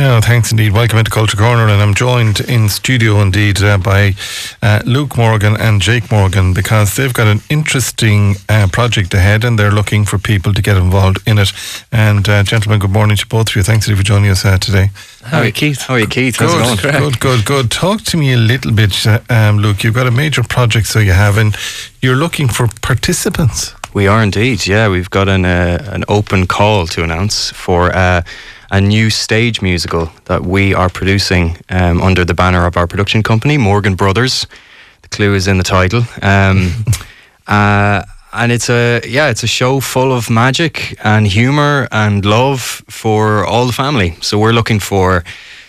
Yeah, thanks indeed. Welcome into Culture Corner, and I'm joined in studio indeed uh, by uh, Luke Morgan and Jake Morgan because they've got an interesting uh, project ahead, and they're looking for people to get involved in it. And uh, gentlemen, good morning to both of you. Thanks for joining us uh, today. How are you, Keith? How are you, Keith? How's good, it going? good, good, good. Talk to me a little bit, uh, um, Luke. You've got a major project, so you have, and you're looking for participants. We are indeed. Yeah, we've got an uh, an open call to announce for uh, a new stage musical that we are producing um, under the banner of our production company, Morgan Brothers. The clue is in the title. Um, uh, and it's a yeah, it's a show full of magic and humor and love for all the family. So we're looking for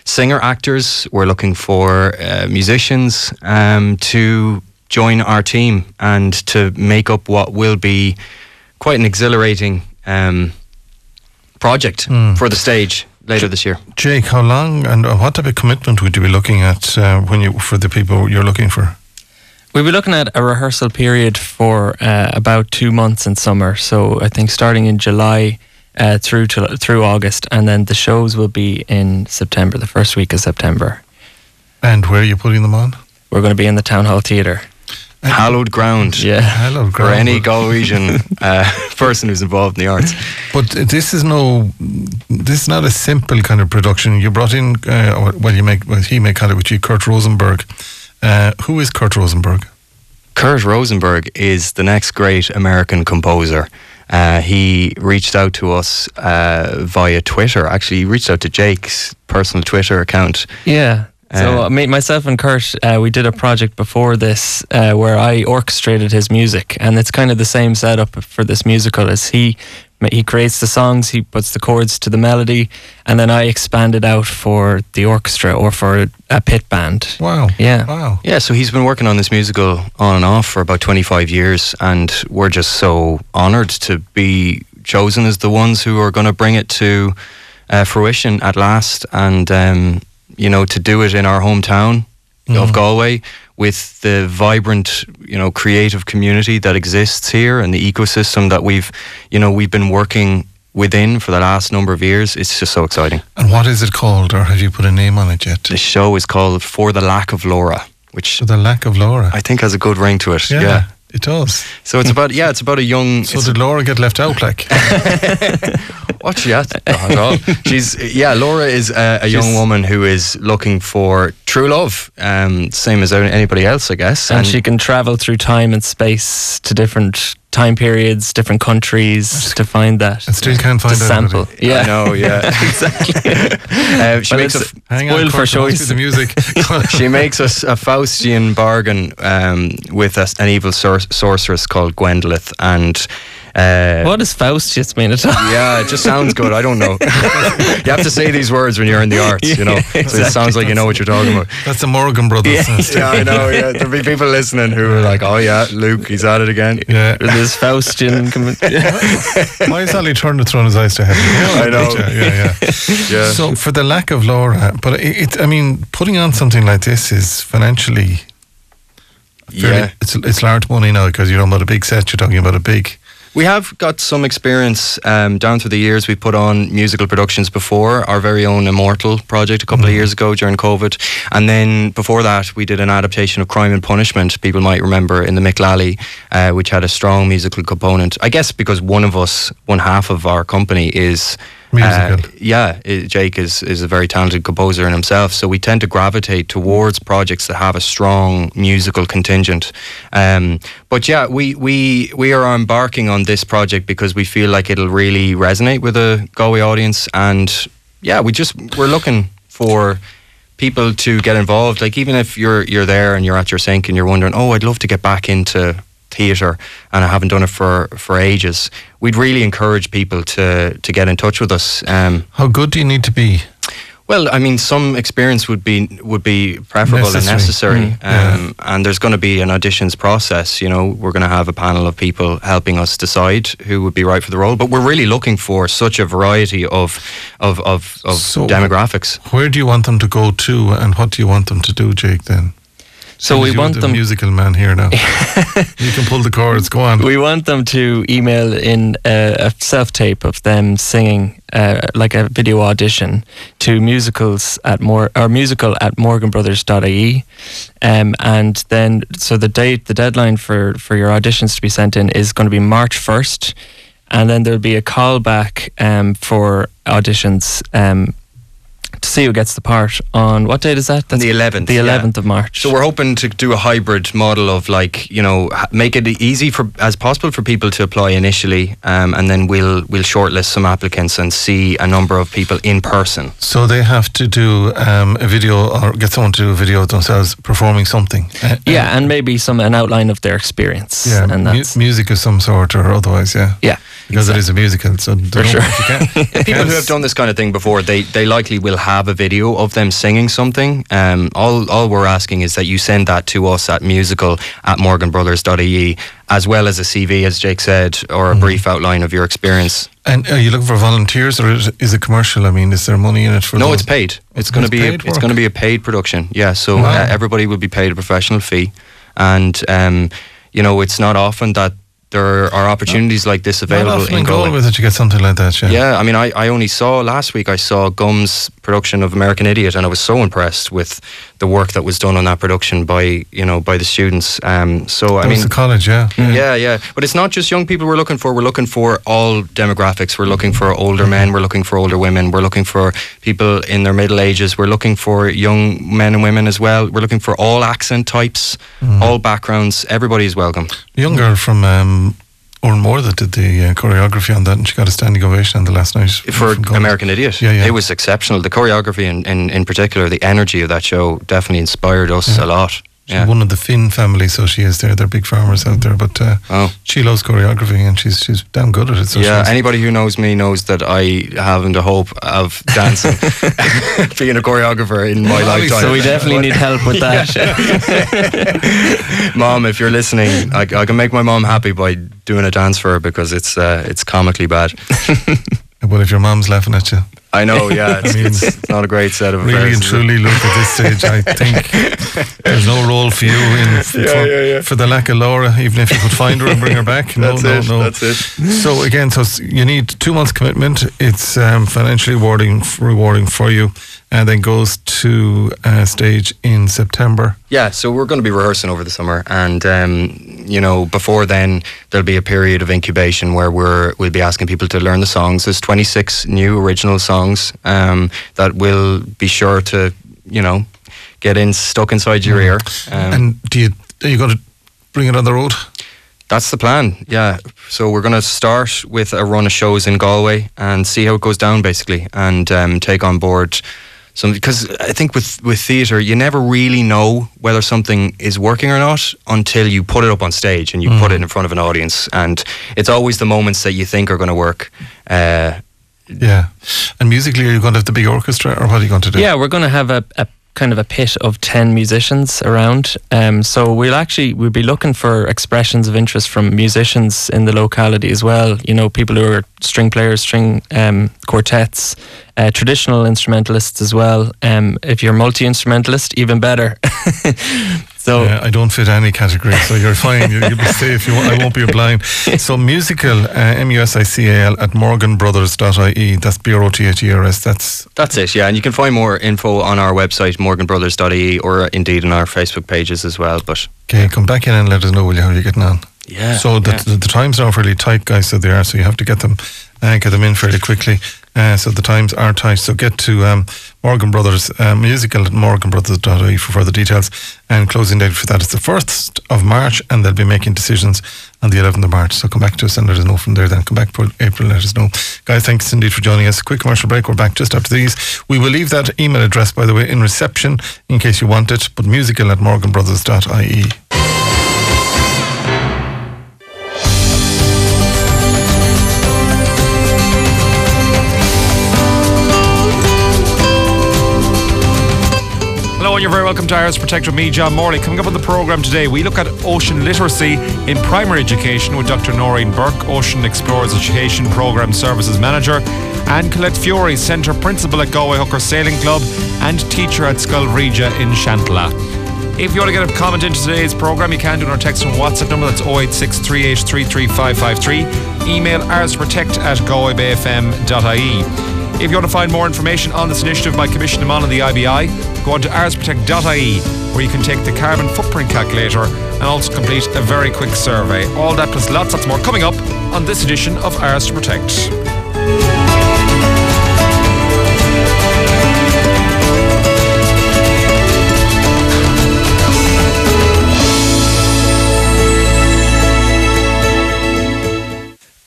singer actors, we're looking for uh, musicians um, to join our team and to make up what will be quite an exhilarating um, project Mm. for the stage later this year. Jake, how long and uh, what type of commitment would you be looking at uh, when you for the people you're looking for? We'll be looking at a rehearsal period for uh, about two months in summer. So I think starting in July uh, through to through August, and then the shows will be in September, the first week of September. And where are you putting them on? We're going to be in the Town Hall Theatre. Hallowed ground. Yeah. Hello, For any Galwegian uh, person who's involved in the arts. But this is no, this is not a simple kind of production. You brought in, uh, well, you make, well, he may call it with you, Kurt Rosenberg. Uh, who is Kurt Rosenberg? Kurt Rosenberg is the next great American composer. Uh, he reached out to us uh, via Twitter. Actually, he reached out to Jake's personal Twitter account. Yeah. So Uh, uh, me, myself and Kurt, uh, we did a project before this uh, where I orchestrated his music, and it's kind of the same setup for this musical. As he he creates the songs, he puts the chords to the melody, and then I expand it out for the orchestra or for a pit band. Wow. Yeah. Wow. Yeah, so he's been working on this musical on and off for about 25 years, and we're just so honoured to be chosen as the ones who are going to bring it to uh, fruition at last, and um, you know, to do it in our hometown of Mhm. Galway with the vibrant, you know, creative community that exists here and the ecosystem that we've, you know, we've been working within for the last number of years. It's just so exciting. And what is it called, or have you put a name on it yet? The show is called For the Lack of Laura, which For the lack of Laura. I think has a good ring to it. yeah, yeah. It does. So it's about yeah, it's about a young. So did Laura get left out? Like, Watch that. Not at all. She's yeah. Laura is a, a young woman who is looking for true love, um, same as anybody else, I guess. And, she can travel through time and space to different time periods, different countries to find that. and still can't to find out. sample. anybody. Yeah. I know. Yeah. exactly. uh, she Well, makes a Spoil for Kurt, there choice. The music. she makes us a Faustian bargain um, with a, an evil sor- sorceress called Gwendolith, and uh, what does Faust just mean at all? Yeah, it just sounds good. I don't know. you have to say these words when you're in the arts, you know. Yeah, So it sounds like you know what you're talking about. That's the Morgan brothers. Yeah. Yeah, I know. Yeah, there'll be people listening who are like, "Oh yeah, Luke, he's at it again." Yeah. this Faustian. com- Why is Ali Turner throwing his eyes to heaven? Yeah, I know. Yeah, yeah, yeah. Yeah. So for the lack of Laura, but it, it, I mean, putting on something like this is financially, fairly, Yeah. it's it's large money now because you're talking about a big set. You're talking about a big. We have got some experience um, down through the years. We put on musical productions before our very own Immortal project a couple of years ago during COVID, and then before that we did an adaptation of Crime and Punishment. People might remember in the Mick Lally, uh, which had a strong musical component. I guess because one of us, one half of our company is. Musical. Uh, yeah, i- Jake is, is a very talented composer in himself, so we tend to gravitate towards projects that have a strong musical contingent. Um, but yeah, we, we we are embarking on this project because we feel like it'll really resonate with a Galway audience, and yeah, we just we're looking for people to get involved. Like even if you're you're there and you're at your sink and you're wondering, oh, I'd love to get back into theatre and I haven't done it for for ages. We'd really encourage people to to get in touch with us. Um, How good do you need to be? well, I mean, some experience would be would be preferable and Necessary. necessary, Mm, yeah. um, and there's going to be an auditions process. You know, we're going to have a panel of people helping us decide who would be right for the role. But we're really looking for such a variety of of of, of So- demographics. Where do you want them to go to, and what do you want them to do, Jake? Then So we want the them musical man here now. you can pull the chords. Go on. We want them to email in a, a self tape of them singing, uh, like a video audition, to musicals at more or musical at morganbrothers.ie, um, and then so the date, the deadline for for your auditions to be sent in is going to be March first, and then there'll be a callback um, for auditions. Um, to see who gets the part on what date is that? That's the 11th. The 11th yeah. of March. So we're hoping to do a hybrid model of like you know make it easy for as possible for people to apply initially, um, and then we'll we'll shortlist some applicants and see a number of people in person. So they have to do um, a video or get someone to do a video of themselves performing something. Uh, yeah, uh, and maybe some an outline of their experience. Yeah, and mu- music of some sort or otherwise. Yeah. Yeah because exactly. it is a musical. So for sure, people who have done this kind of thing before, they they likely will have a video of them singing something. Um, all all we're asking is that you send that to us at musical at morganbrothers.ie as well as a CV, as Jake said, or a mm. brief outline of your experience. And are you looking for volunteers, or is, is it commercial? I mean, is there money in it for? No, those? it's paid. It's going to be a, it's going to be a paid production. Yeah, so wow. uh, everybody will be paid a professional fee, and um, you know, it's not often that there are opportunities like this available in Galway. with it to get something like that. Yeah. Yeah, I mean, I, I only saw last week. I saw Gum's production of American Idiot, and I was so impressed with the work that was done on that production by you know by the students. Um, so that I mean, the college, yeah. yeah, yeah, yeah. But it's not just young people we're looking for. We're looking for all demographics. We're looking for older men. We're looking for older women. We're looking for people in their middle ages. We're looking for young men and women as well. We're looking for all accent types, mm. all backgrounds. Everybody is welcome. young girl from. Um, or more that did the uh, choreography on that, and she got a standing ovation on the last night for American Idiot. Yeah, yeah, it was exceptional. The choreography, in, in, in particular, the energy of that show definitely inspired us yeah. a lot. She's yeah. one of the Finn family, so she is there. They're big farmers out there, but uh, oh. she loves choreography and she's she's damn good at it. So yeah, anybody who knows me knows that I haven't a hope of dancing, being a choreographer in my lifetime. So we definitely need help with that. mom, if you're listening, I, I, can make my mom happy by doing a dance for her because it's uh, it's comically bad. well, if your mom's laughing at you, I know, yeah. It's, I mean, it's not a great set of really and truly, look at this stage. I think there's no role for you in yeah, for, yeah, yeah. for, the lack of Laura, even if you could find her and bring her back. No, that's no, it, no. That's it. So again, so you need two months commitment. It's um, financially rewarding, rewarding for you and then goes to uh, stage in September. Yeah, so we're going to be rehearsing over the summer, and um, you know, before then there'll be a period of incubation where we're we'll be asking people to learn the songs. There's 26 new original songs um, that will be sure to you know get in stuck inside your mm. ear. Um, and do you are you going to bring it on the road? That's the plan, yeah. So we're going to start with a run of shows in Galway and see how it goes down, basically, and um, take on board something because I think with with theatre you never really know whether something is working or not until you put it up on stage and you mm. put it in front of an audience and it's always the moments that you think are going to work. Uh, yeah, and musically, are you going to have the big orchestra, or what are you going to do? Yeah, we're going to have a, a kind of a pit of 10 musicians around. Um, so we'll actually, we'll be looking for expressions of interest from musicians in the locality as well. You know, people who are string players, string um, quartets, uh, traditional instrumentalists as well. Um, if you're multi-instrumentalist, even better. So I don't fit any category, so you're fine. You, will be safe. You, I won't be blind. So musical, uh, M U S I C A L at morganbrothers.ie. That's B R O T H E R S. That's that's it. Yeah, and you can find more info on our website morganbrothers.ie or indeed on our Facebook pages as well. But okay, come back in and let us know will you, how you're getting on. Yeah. So the, yeah. the, the times are really tight, guys. So they are. So you have to get them uh, get them in fairly quickly. Uh, so the times are tight. So get to um, Morgan Brothers uh, musical at morganbrothers.ie for further details. And closing date for that is the 1st of March, and they'll be making decisions on the 11th of March. So come back to us and let us know from there. Then come back for April, let us know. Guys, thanks indeed for joining us. Quick commercial break. We're back just after these. We will leave that email address, by the way, in reception in case you want it. But musical at morganbrothers.ie. you're very welcome to Ours to Protect with me, John Morley. Coming up on the programme today, we look at ocean literacy in primary education with Dr. Noreen Burke, Ocean Explorers Education Programme Services Manager, and Colette Fiore, Centre Principal at Galway Hooker Sailing Club and teacher at Bhríde in Shantalla. If you want to get a comment into today's programme, you can do it on our text and WhatsApp number. That's 086 Email ourstoprotect at galwaybayfm.ie. If you want to find more information on this initiative by Coimisiún na Meán and the IBI, go on to ourstoprotect.ie where you can take the carbon footprint calculator and also complete a very quick survey. All that plus lots, lots more coming up on this edition of Ours to Protect.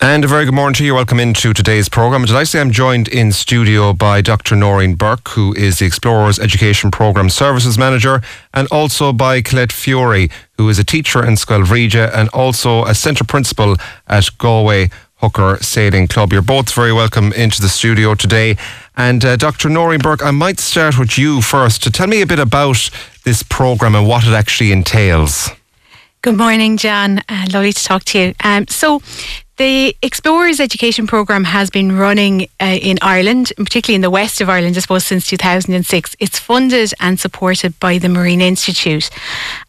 And a very good morning to you. Welcome into today's programme. Say I'm joined in studio by Dr. Noreen Burke, who is the Explorers Education Programme Services Manager, and also by Colette Fiore, who is a teacher in Scoilbhríde and also a centre principal at Galway Hooker Sailing Club. You're both very welcome into the studio today. And uh, Dr. Noreen Burke, I might start with you first to tell me a bit about this programme and what it actually entails. Good morning, Jan. Uh, lovely to talk to you. Um, so, the Explorers Education Programme has been running uh, in Ireland, particularly in the west of Ireland, I suppose, since 2006. It's funded and supported by the Marine Institute.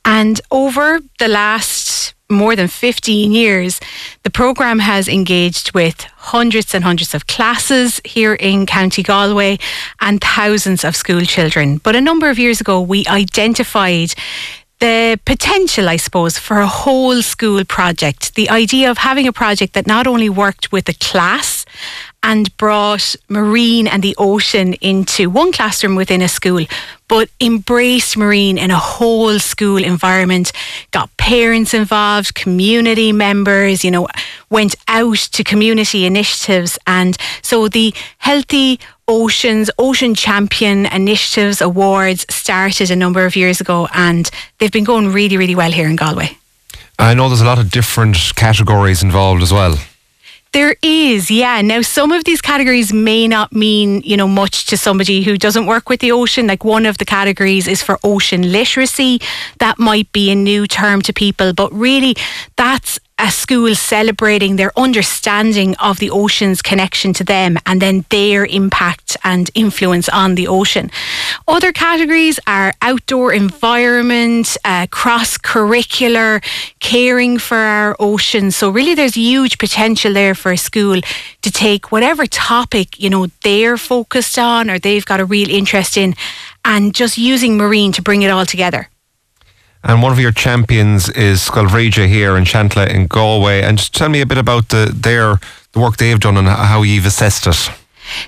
And over the last more than 15 years, the programme has engaged with hundreds and hundreds of classes here in County Galway and thousands of school children. But a number of years ago, we identified the potential, I suppose, for a whole school project. The idea of having a project that not only worked with a class and brought marine and the ocean into one classroom within a school, but embraced marine in a whole school environment, got parents involved, community members, you know, went out to community initiatives. And so the Healthy Oceans, Ocean Champion Initiatives Awards started a number of years ago and they've been going really, really well here in Galway. I know there's a lot of different categories involved as well. There is, yeah. Now, some of these categories may not mean, you know, much to somebody who doesn't work with the ocean. Like one of the categories is for ocean literacy. That might be a new term to people, but really that's a school celebrating their understanding of the ocean's connection to them and then their impact and influence on the ocean. Other categories are outdoor environment, uh, cross curricular, caring for our ocean. So, really, there's huge potential there for a school to take whatever topic you know they're focused on or they've got a real interest in and just using marine to bring it all together. And one of your champions is Scoilbhríde here in Shantalla in Galway. And just tell me a bit about the their the work they've done and how you've assessed it.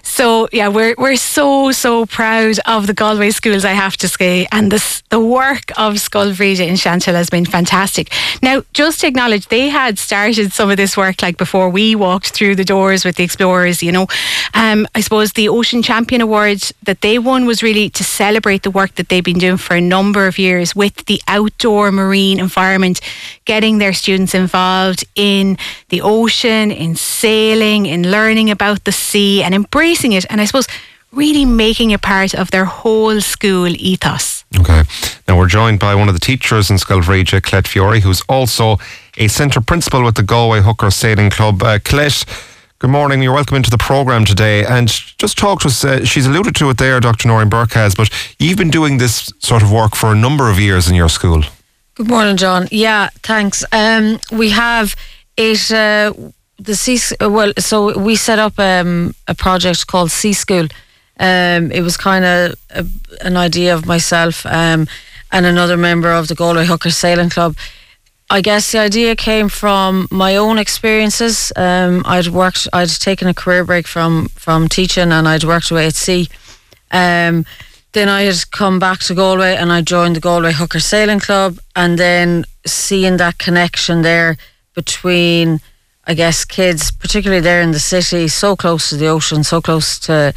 So yeah, we're we're so so proud of the Galway schools, I have to say, and the the work of Scoilbhríde in Shantalla has been fantastic. Now, just to acknowledge, they had started some of this work like before we walked through the doors with the explorers. You know, um, I suppose the Ocean Champion Award that they won was really to celebrate the work that they've been doing for a number of years with the outdoor marine environment, getting their students involved in the ocean, in sailing, in learning about the sea, and in embracing it and I suppose really making it part of their whole school ethos. Okay. Now we're joined by one of the teachers in Scoilbhríde, Colette Fiore, who's also a centre principal with the Galway Hooker Sailing Club. Uh, Colette, good morning. You're welcome into the programme today. And just talk to us, uh, she's alluded to it there, Dr. Noreen Burke has, but you've been doing this sort of work for a number of years in your school. Good morning, John. Yeah, thanks. Um, we have it. Uh, the C uh, well, so we set up um, a project called Sea School. Um, it was kind of an idea of myself um, and another member of the Galway Hooker Sailing Club. I guess the idea came from my own experiences. Um, I'd worked, I'd taken a career break from from teaching, and I'd worked away at sea. Um, then I had come back to Galway, and I joined the Galway Hooker Sailing Club, and then seeing that connection there between I guess kids, particularly there in the city, so close to the ocean, so close to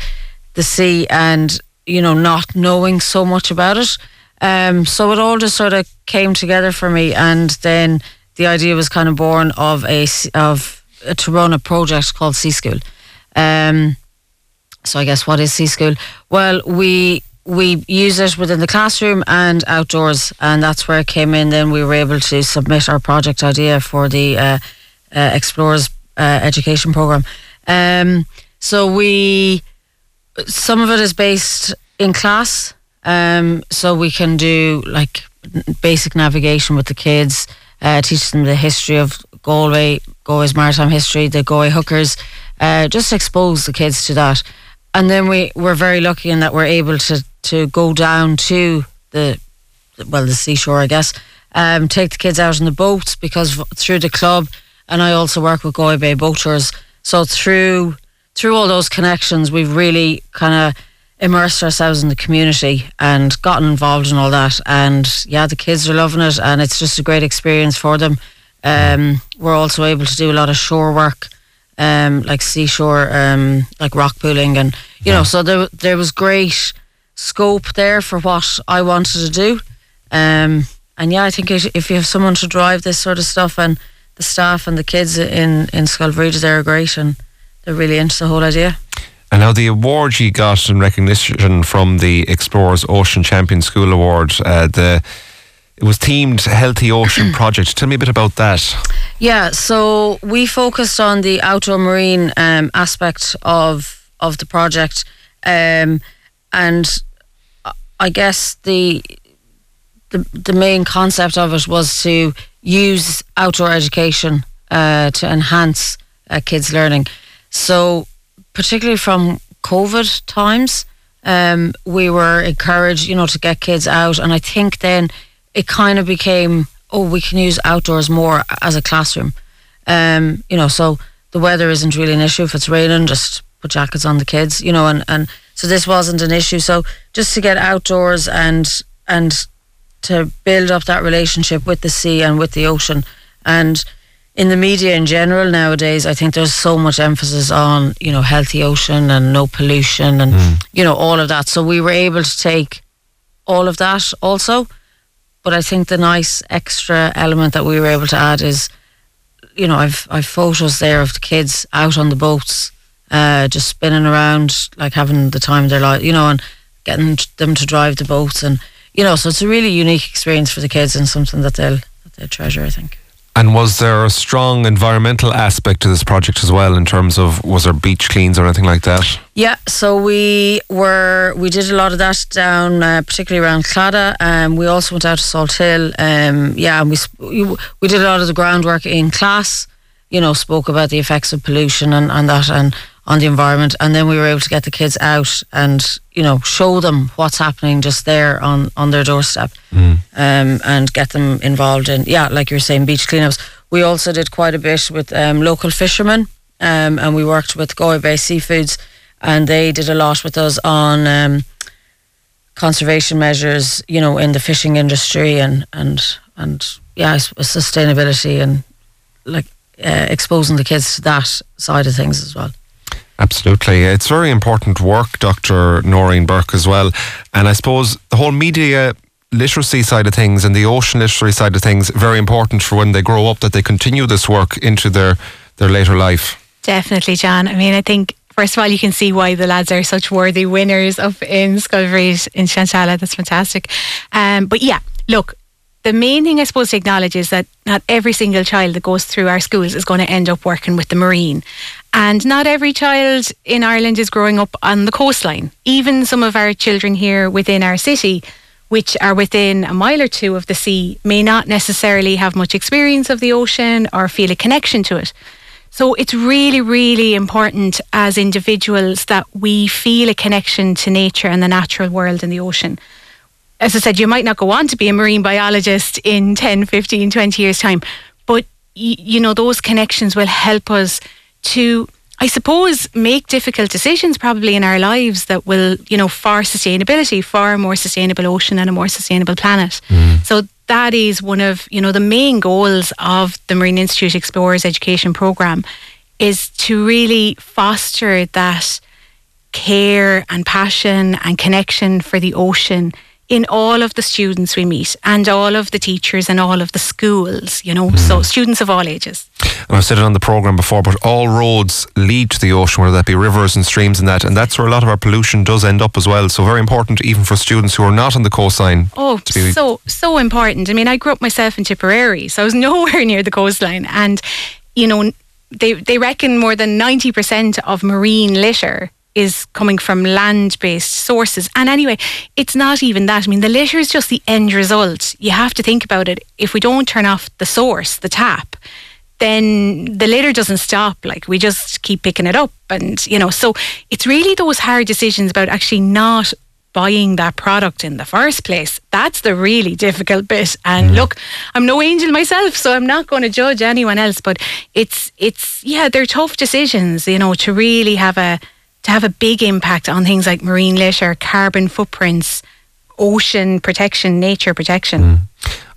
the sea, and you know, not knowing so much about it. Um, so it all just sort of came together for me, and then the idea was kind of born of a of a, to run a project called Sea School. Um, so I guess what is Sea School? Well, we we use it within the classroom and outdoors, and that's where it came in. Then we were able to submit our project idea for the uh, uh, Explorers uh, education program. Um, so we, some of it is based in class, Um, so we can do like basic navigation with the kids, uh, teach them the history of Galway, Galway's maritime history, the Galway hookers, uh, just expose the kids to that. And then we we're very lucky in that we're able to to go down to the well the seashore, I guess. Um, take the kids out on the boats because through the club, and I also work with Galway Bay Boat Tours. So through through all those connections, we've really kind of immersed ourselves in the community and gotten involved in all that. And yeah, the kids are loving it, and it's just a great experience for them. Um, we're also able to do a lot of shore work, um, like seashore, um, like rock pooling, and you know, so there there was great scope there for what I wanted to do. Um, and yeah, I think if you have someone to drive this sort of stuff, and the staff and the kids in in Scoil Bhríde, they're great, and they're really into the whole idea. And now the award you got in recognition from the Explorers Ocean Champion School Award, uh, the it was themed Healthy Ocean Project. Tell me a bit about that. Yeah, so we focused on the outdoor marine um, aspect of of the project, um, and I guess the, the the main concept of it was to use outdoor education uh, to enhance uh, kids' learning. So, particularly from COVID times, um, we were encouraged, you know, to get kids out, and I think then it kind of became, oh, we can use outdoors more as a classroom. Um, you know, so the weather isn't really an issue. If it's raining, just put jackets on the kids, you know, and, and so this wasn't an issue. So just to get outdoors and and to build up that relationship with the sea and with the ocean. And in the media in general nowadays, I think there's so much emphasis on, you know, healthy ocean and no pollution and, you know, all of that. So we were able to take all of that also. But I think the nice extra element that we were able to add is, you know, I've I've photos there of the kids out on the boats, uh, just spinning around, like having the time of their life, you know, and getting them to drive the boats, and you know, so it's a really unique experience for the kids and something that they'll that they'll treasure. I think. And was there a strong environmental aspect to this project as well in terms of was there beach cleans or anything like that? Yeah, so we were we did a lot of that down, uh, particularly around Claddagh. Um, we also went out to Salt Hill. Um, yeah, and we we we did a lot of the groundwork in class. You know, spoke about the effects of pollution and, and that and on the environment, and then we were able to get the kids out and you know show them what's happening just there on on their doorstep, um, and get them involved in yeah, like you were saying, beach cleanups. We also did quite a bit with um, local fishermen, um, and we worked with Galway Bay Seafoods and they did a lot with us on um, conservation measures, you know, in the fishing industry and and and yeah, sustainability and like uh, exposing the kids to that side of things as well. Absolutely. It's very important work, Dr. Noreen Burke, as well. And I suppose the whole media literacy side of things and the ocean literacy side of things, very important for when they grow up that they continue this work into their, their later life. Definitely, John. I mean, I think first of all, you can see why the lads are such worthy winners up in Scoil Bhríde in Shantalla. That's fantastic. Um, but yeah, look, the main thing I suppose to acknowledge is that not every single child that goes through our schools is going to end up working with the marine. And not every child in Ireland is growing up on the coastline. Even some of our children here within our city, which are within a mile or two of the sea, may not necessarily have much experience of the ocean or feel a connection to it. So it's really, really important as individuals that we feel a connection to nature and the natural world and the ocean. As I said, you might not go on to be a marine biologist in 10, 15, 20 years' time, but y- you know, those connections will help us to, I suppose, make difficult decisions probably in our lives that will, you know, for sustainability, for a more sustainable ocean and a more sustainable planet. Mm. So that is one of, you know, the main goals of the Marine Institute Explorers Education Programme is to really foster that care and passion and connection for the ocean in all of the students we meet and all of the teachers and all of the schools, you know, so mm-hmm. students of all ages. And I've said it on the programme before, but all roads lead to the ocean, whether that be rivers and streams and that. And that's where a lot of our pollution does end up as well. So very important even for students who are not on the coastline. Oh, be- so so important. I mean, I grew up myself in Tipperary, so I was nowhere near the coastline, and you know, they they reckon more than ninety percent of marine litter is coming from land based sources. And anyway, it's not even that. I mean, the litter is just the end result. You have to think about it. If we don't turn off the source, the tap, then the litter doesn't stop. Like we just keep picking it up. And, you know, so it's really those hard decisions about actually not buying that product in the first place. That's the really difficult bit. And mm. look, I'm no angel myself, so I'm not going to judge anyone else, but it's it's yeah, they're tough decisions, you know, to really have a to have a big impact on things like marine litter, carbon footprints, ocean protection, nature protection. Mm.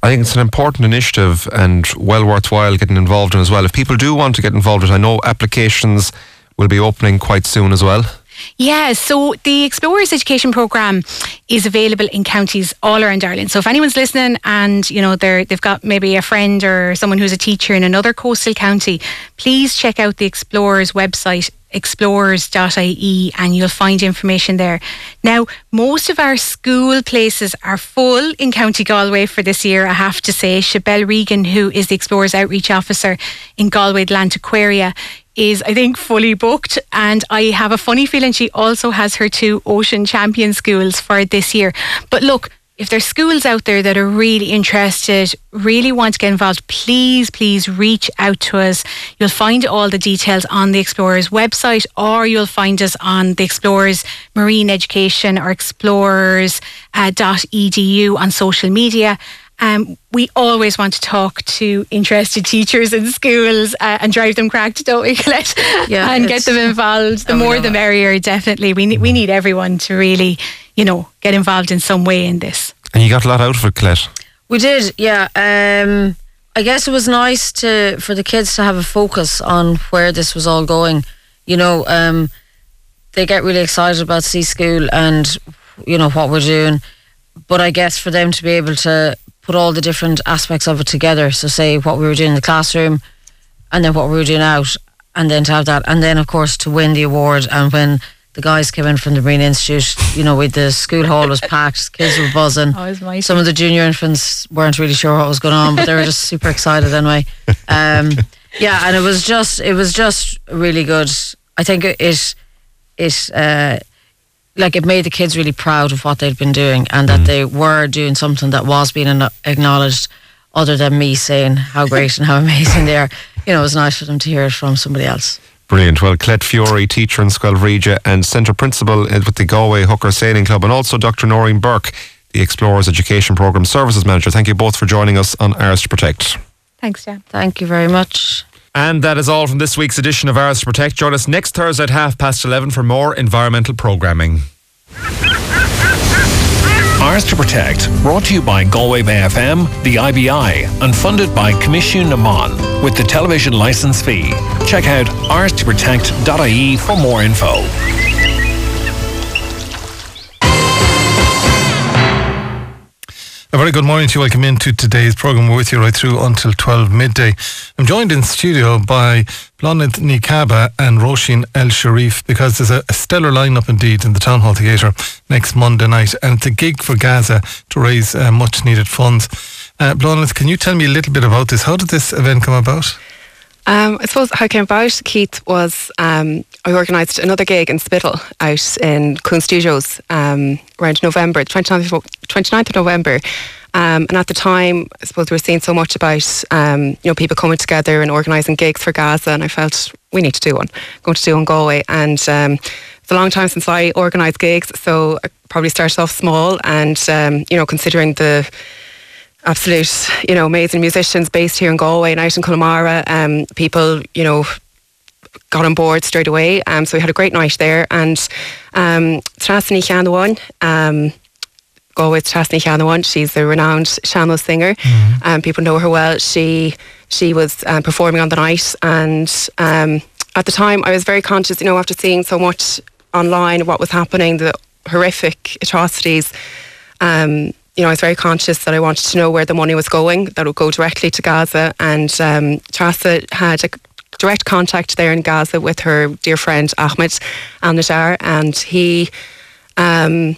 I think it's an important initiative and well worthwhile getting involved in as well. If people do want to get involved, I know applications will be opening quite soon as well. Yeah, so the Explorers Education Programme is available in counties all around Ireland. So if anyone's listening and you know they're they've got maybe a friend or someone who's a teacher in another coastal county, please check out the Explorers website explorers.ie and you'll find information there. Now, most of our school places are full in County Galway for this year, I have to say. Shabelle Regan, who is the Explorers Outreach Officer in Galway Atlantaquaria, is, I think, fully booked. And I have a funny feeling she also has her two Ocean Champion schools for this year. But look, if there's schools out there that are really interested, really want to get involved, please, please reach out to us. You'll find all the details on the Explorers website or you'll find us on the Explorers Marine Education or explorers.edu uh, on social media. Um, we always want to talk to interested teachers in schools uh, and drive them cracked, don't we, Colette? Yeah, and get them involved. The more, the merrier. Definitely, we need we need everyone to really, you know, get involved in some way in this. And you got a lot out of it, Colette. We did, yeah. Um, I guess it was nice to for the kids to have a focus on where this was all going. You know, um, they get really excited about Sea School and you know what we're doing, but I guess for them to be able to put all the different aspects of it together. So, say what we were doing in the classroom, and then what we were doing out, and then to have that, and then of course to win the award. And when the guys came in from the Marine Institute, you know, with the school hall was packed, kids were buzzing. Oh, Some of the junior infants weren't really sure what was going on, but they were just super excited anyway. Um, yeah, and it was just, it was just really good. I think it, it, it uh, like it made the kids really proud of what they'd been doing and that mm. they were doing something that was being acknowledged other than me saying how great and how amazing they are. You know, it was nice for them to hear it from somebody else. Brilliant. Well, Colette Fiore, teacher in Scoil Bhríde and centre principal with the Galway Hooker Sailing Club, and also Dr. Noreen Burke, the Explorers Education Programme Services Manager. Thank you both for joining us on Ours to Protect. Thanks, Jan. Thank you very much. And that is all from this week's edition of Ours to Protect. Join us next Thursday at half past 11 for more environmental programming. Ours to Protect, brought to you by Galway Bay FM, the IBI, and funded by Coimisiún na Meán with the television licence fee. Check out ourstoprotect.ie for more info. A very good morning to you. Welcome into today's programme. We're with you right through until 12 midday. I'm joined in studio by Ní Cheaba and Roisin El Sharif because there's a, a, stellar lineup indeed in the Town Hall Theatre next Monday night and it's a gig for Gaza to raise uh, much needed funds. Uh, can you tell me a little bit about this? How did this event come about? Um, I suppose how it came about, Keith, was um, I organised another gig in Spiddal out in Coon Studios um, around November, 29th of, 29th of November. Um, and at the time, I suppose we were seeing so much about um, you know people coming together and organising gigs for Gaza, and I felt we need to do one, going to do one Galway. And um, it's a long time since I organised gigs, so I probably started off small, and you know considering the absolute, you know, amazing musicians based here in Galway and out in Connemara. Um, people, you know, got on board straight away. Um, so we had a great night there. And um, Treasa Ní Cheannabháin, um, Cheannabháin, she's a renowned sean-nós singer. Mm-hmm. Um, people know her well. She she was um, performing on the night. And um, at the time, I was very conscious, you know, after seeing so much online, what was happening, the horrific atrocities. Um, you know, I was very conscious that I wanted to know where the money was going, that would go directly to Gaza. And um, had a direct contact there in Gaza with her dear friend Ahmed Al Najjar, and he. Um,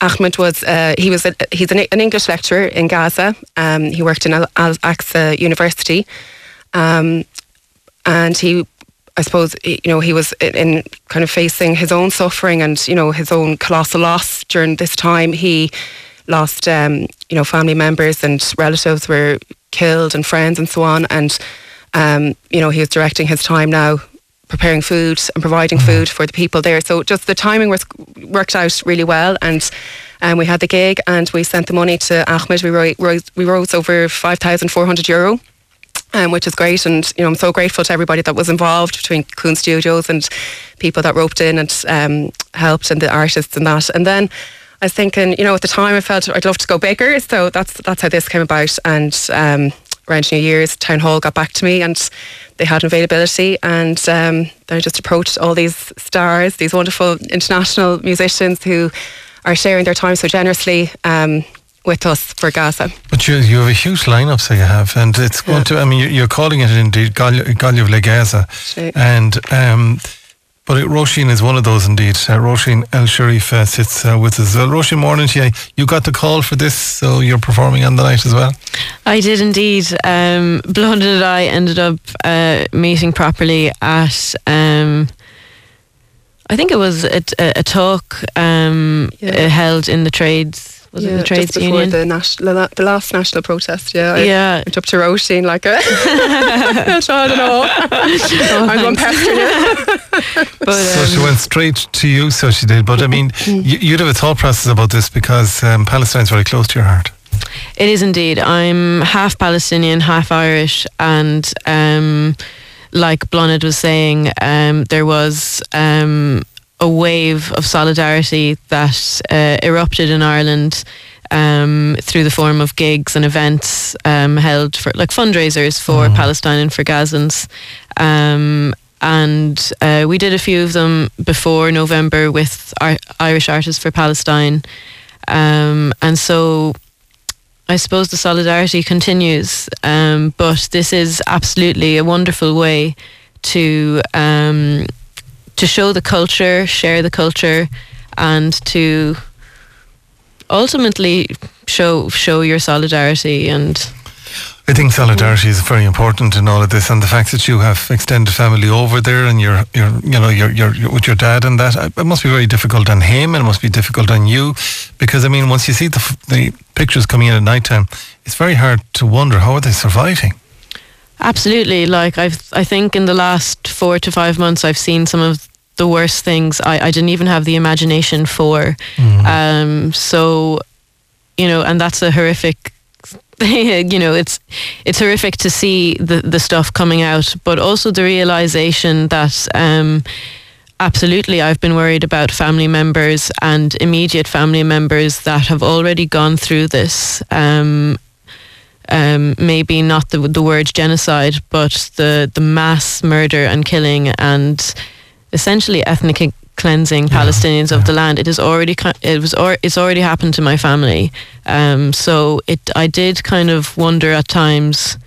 Ahmed was uh, he was a, he's an, an, English lecturer in Gaza. Um, he worked in Al Aqsa University, um, and he I suppose you know he was in, in kind of facing his own suffering and you know his own colossal loss during this time. He lost um, you know family members and relatives were killed and friends and so on. And um, you know he was directing his time now preparing food and providing food for the people there. So just the timing was worked out really well and. Um, we had the gig and we sent the money to Ahmed. We wrote, we wrote over 5,400 euro um, which is great. And you know, I'm so grateful to everybody that was involved between Coon Studios and people that roped in and um, helped, and the artists and that. And then I was thinking, you know, at the time I felt I'd love to go bigger, so that's that's how this came about. And um, around New Year's, Town Hall got back to me and they had availability, and um, then I just approached all these stars, these wonderful international musicians who are sharing their time so generously. Um, with us for Gaza. But you, you have a huge lineup, so you have, and it's going to. I mean, you're calling it indeed Gaillimh Le Gaza, and um, but it, Roisin is one of those indeed. Uh, Roisin El Sharif uh, sits uh, with us. Well, Roisin, morning to you. You got the call for this, so you're performing on the night as well. I did indeed. Um, Blondin and I ended up uh, meeting properly at. Um, I think it was a, a, a talk um, yeah. held in the trades was yeah, it the trades just union? The, national, the last national protest, yeah. I yeah. went up to Roisin like a, I don't know. oh, I'm going pester but, So um, she went straight to you, so she did. But I mean, mm. you'd have a thought process about this because um, Palestine's very close to your heart. It is indeed. I'm half Palestinian, half Irish, and um, like Blonid was saying, um, there was um, a wave of solidarity that uh, erupted in Ireland um, through the form of gigs and events um, held for like fundraisers for mm. Palestine and for Gazans. Um, and uh, we did a few of them before November with our Irish Artists for Palestine. Um, and so I suppose the solidarity continues, um, but this is absolutely a wonderful way to um, to show the culture, share the culture, and to ultimately show show your solidarity and. I think solidarity is very important in all of this, and the fact that you have extended family over there, and you're, you're, you know, you're, you're with your dad, and that it must be very difficult on him, and it must be difficult on you, because I mean, once you see the the pictures coming in at night time, it's very hard to wonder how are they surviving. Absolutely. Like I've, I think in the last four to five months, I've seen some of the worst things I, I didn't even have the imagination for. Mm-hmm. Um, so, you know, and that's a horrific. you know, it's it's horrific to see the the stuff coming out, but also the realization that. Um, absolutely, I've been worried about family members and immediate family members that have already gone through this um, um, maybe not the the word genocide, but the the mass murder and killing and essentially ethnic cleansing yeah, Palestinians yeah. of the land. It is already it was or, it's already happened to my family. Um, so it I did kind of wonder at times.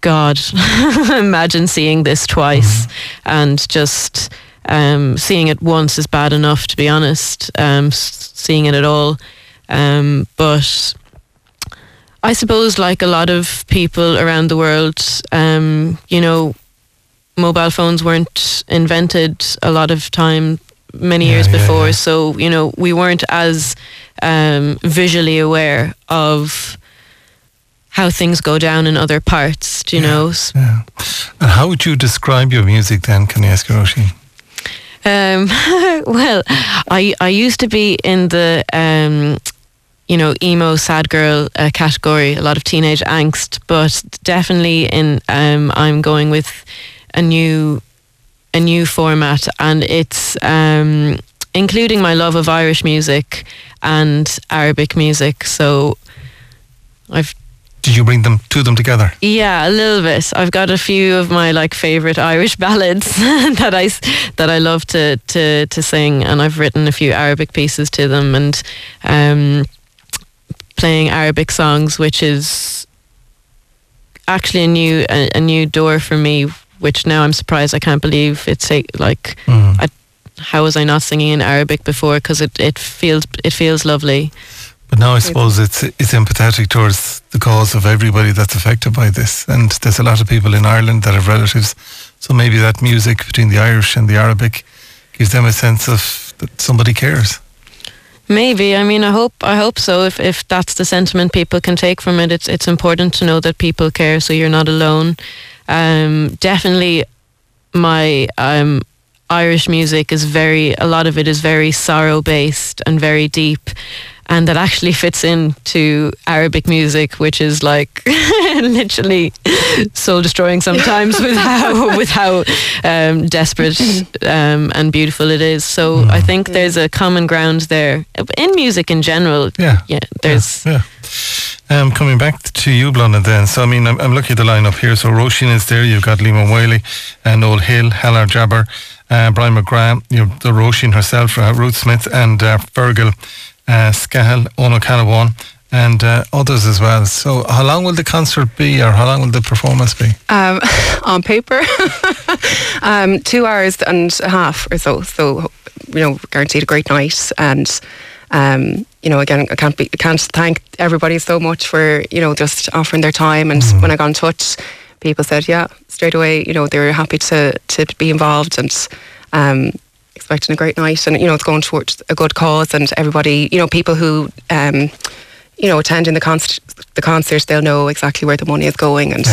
God, imagine seeing this twice mm-hmm. and just um, seeing it once is bad enough, to be honest. Um, seeing it at all, um, but I suppose, like a lot of people around the world, um, you know, mobile phones weren't invented a lot of time many yeah, years yeah, before, yeah. so you know we weren't as um, visually aware of how things go down in other parts. Do you know? Yeah. And how would you describe your music then? Can I ask you, Um, well, I I used to be in the um, you know, emo, sad girl uh, category, a lot of teenage angst, but definitely in um, I'm going with a new a new format, and it's um, including my love of Irish music and Arabic music. So I've did you bring them to them together? Yeah, a little bit. I've got a few of my like favorite Irish ballads that I that I love to to to sing, and I've written a few Arabic pieces to them, and um, playing Arabic songs, which is actually a new a, a new door for me. Which now I'm surprised I can't believe it's a, like mm. I, how was I not singing in Arabic before? Because it, it feels it feels lovely. But now I suppose it's it's empathetic towards the cause of everybody that's affected by this, and there's a lot of people in Ireland that have relatives. So maybe that music between the Irish and the Arabic gives them a sense of that somebody cares. Maybe. I mean, I hope. I hope so. If if that's the sentiment people can take from it, it's it's important to know that people care, so you're not alone. Um, definitely, my um, Irish music is very. A lot of it is very sorrow based and very deep, and that actually fits into Arabic music, which is like literally soul destroying sometimes with how with how um, desperate um, and beautiful it is. So I think there's a common ground there in music in general. Yeah, yeah. There's yeah. Um, coming back to you, Blonda, then. So, I mean, I'm, I'm looking at the lineup here. So, Roisin is there. You've got Liam Whaley, and Noel Hill, Heller Jabber, uh, Brian McGrath, you know, the Roisin herself, uh, Ruth Smith, and uh, Fergal uh, Scahill, Ono Canawan, and uh, others as well. So, how long will the concert be, or how long will the performance be? Um, on paper, um, two hours and a half or so. So, you know, guaranteed a great night. And, um, you know, again, I can't be, I can't thank everybody so much for, you know, just offering their time. And when I got in touch, people said, yeah, straight away, you know, they were happy to, to be involved and, um, expecting a great night. And, you know, it's going towards a good cause and everybody, you know, people who, um, you know, attending the concert, the concert, they'll know exactly where the money is going. And,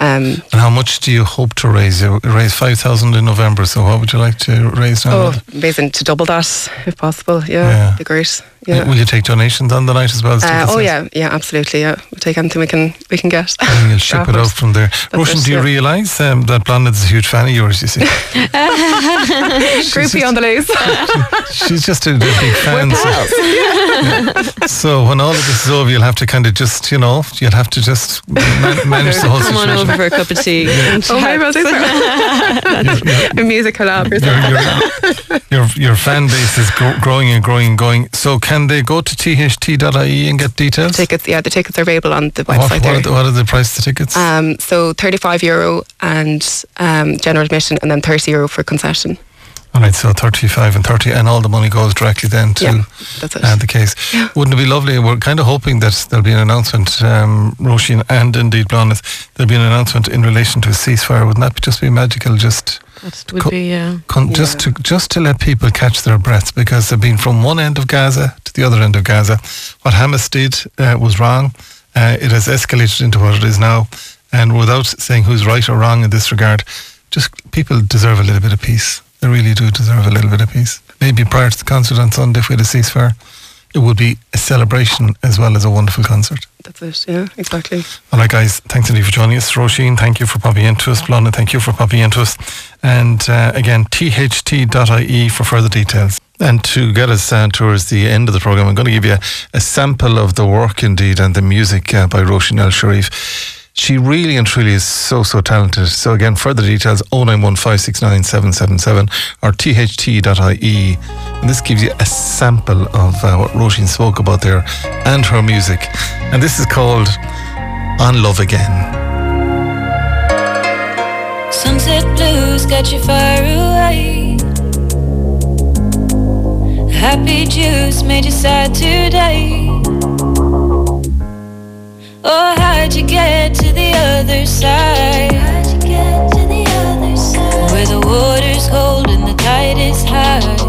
um, And how much do you hope to raise? You raise 5,000 in November, so what would you like to raise now? Oh, amazing to double that if possible. Yeah, Yeah. be great. Yeah. Will you take donations on the night as well? as Uh, oh sales? yeah, yeah, absolutely. Yeah, we'll take anything we can we can get. And you'll ship it out from there. That's Roisin, do you yeah. realise um, that Blondin's a huge fan of yours, you see? Groupie on the loose. She's just a, a big fan. So, so when all of this is over, you'll have to kind of just, you know, you'll have to just man- manage the whole situation. Over for a cup of tea. and oh, maybe I'll do so. a music collab or something. Your, your, your fan base is gro- growing and growing and going. So can they go to tht.ie and get details? Tickets, yeah, the tickets are available on the What, website what, there. are the, what are the price of the tickets? Um, so 35 euro and um, general admission, and then 30 euro for concession. All right, so 35 and 30, and all the money goes directly then to Yeah, uh, the case. Wouldn't it be lovely? We're kind of hoping that there'll be an announcement, um, Roisin and indeed Blondes, there'll be an announcement in relation to a ceasefire. Wouldn't that just be magical? Just would Co- be yeah. con- just to just to let people catch their breath because they've been from one end of Gaza to the other end of Gaza. What Hamas did uh, was wrong. Uh, it has escalated into what it is now, and without saying who's right or wrong in this regard, just people deserve a little bit of peace. They really do deserve a little bit of peace. Maybe prior to the concert on Sunday, if we had a ceasefire, it would be a celebration as well as a wonderful concert. That's it. Yeah, exactly. All right, guys, thanks indeed for joining us. Roisin, thank you for popping into us. Blonda, thank you for popping into us. And uh, again, tht.ie for further details. And to get us uh, towards the end of the programme, I'm going to give you a, a sample of the work indeed and the music uh, by Roisin El Cherif. She really and truly is so, so talented. So again, further details 0915697777 or tht.ie. And this gives you a sample of uh, what Roisin spoke about there and her music. And this is called On Love Again. Sunset blues got you far away. Happy juice made you sad today. Oh, how'd you get to the other side? How'd you get to the other side? Where the water's cold and the tide is high.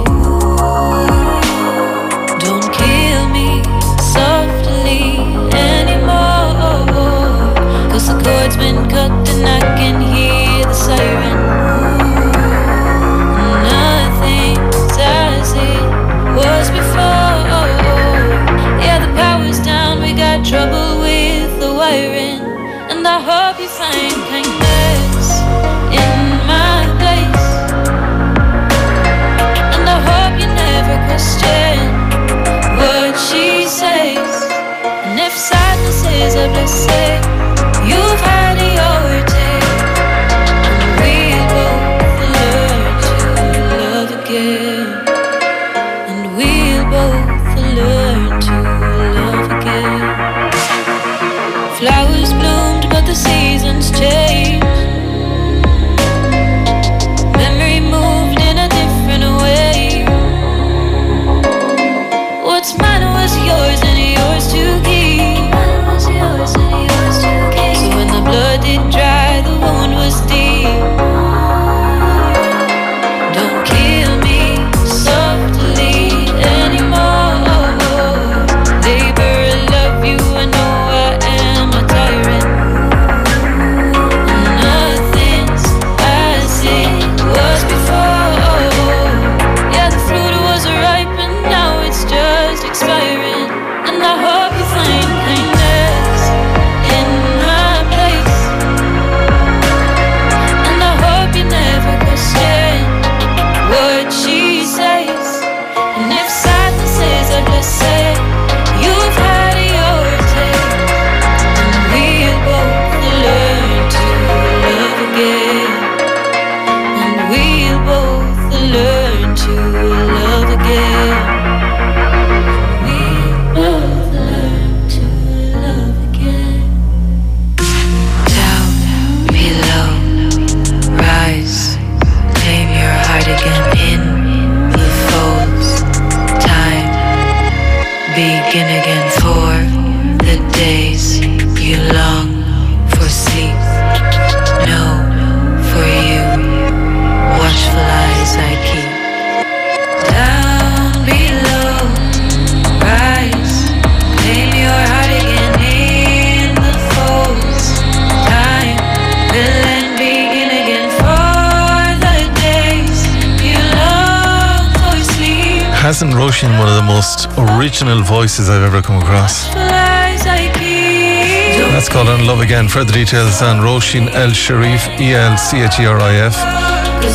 Hasn't one of the most original voices I've ever come across? Watchful eyes I keep. That's called On Love Again. Further details on Roisin El Cherif, E L C H E R I F.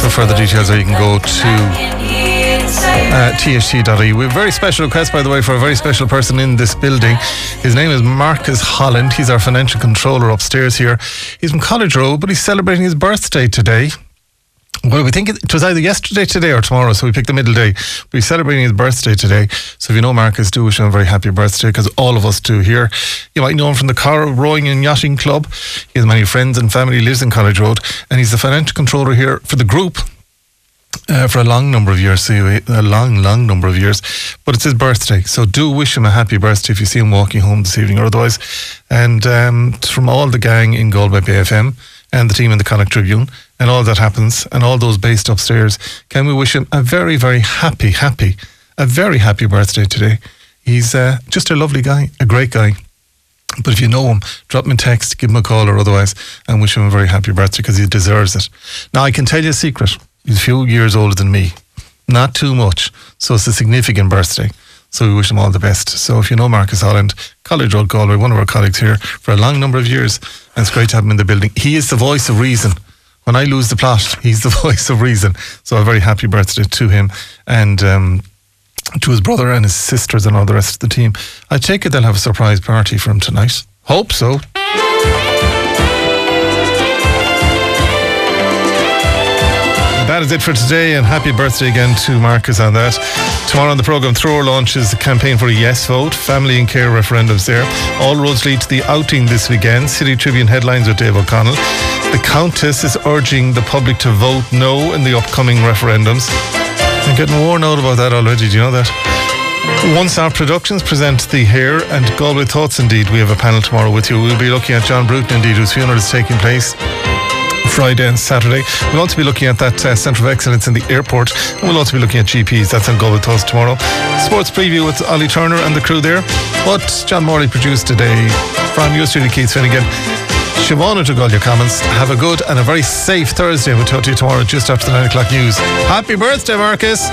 For further details, or you can go to uh, THT.ie. We have a very special request, by the way, for a very special person in this building. His name is Marcus Holland. He's our financial controller upstairs here. He's from College Road, but he's celebrating his birthday today. Well, we think it was either yesterday, today, or tomorrow, so we picked the middle day. We're celebrating his birthday today. So if you know Marcus, do wish him a very happy birthday, because all of us do here. You might know him from the Corrib Rowing and Yachting Club. He has many friends and family, lives in College Road, and he's the financial controller here for the group uh, for a long number of years, so a long, long number of years. But it's his birthday, so do wish him a happy birthday if you see him walking home this evening or otherwise. And um, from all the gang in Galway Bay FM and the team in the Connacht Tribune and all that happens and all those based upstairs, can we wish him a very, very happy, happy, a very happy birthday today. He's uh, just a lovely guy, a great guy. But if you know him, drop him a text, give him a call or otherwise, and wish him a very happy birthday because he deserves it. Now, I can tell you a secret. He's a few years older than me. Not too much. So it's a significant birthday. So we wish him all the best. So if you know Marcus Holland, College Road Galway, one of our colleagues here for a long number of years, and it's great to have him in the building. He is the voice of reason. When I lose the plot, he's the voice of reason. So a very happy birthday to him and um, to his brother and his sisters and all the rest of the team. I take it they'll have a surprise party for him tonight. Hope so. That is it for today, and happy birthday again to Marcus on that. Tomorrow on the programme, Thrower launches the campaign for a yes vote, family and care referendums there. All roads lead to the outing this weekend. City Tribune headlines with Dave O'Connell. The Countess is urging the public to vote no in the upcoming referendums. I'm getting worn out about that already, do you know that? Once our Productions present The Hair and Galway Thoughts Indeed. We have a panel tomorrow with you. We'll be looking at John Bruton Indeed, whose funeral is taking place Friday and Saturday. We'll also be looking at that uh, Centre of Excellence in the airport. And we'll also be looking at GPs. That's on Go With Us tomorrow. Sports preview with Ollie Turner and the crew there. What John Morley produced today from your studio, Keith Finnegan. Siobhan took all your comments. Have a good and a very safe Thursday. We'll talk to you tomorrow just after the 9 o'clock news. Happy birthday, Marcus.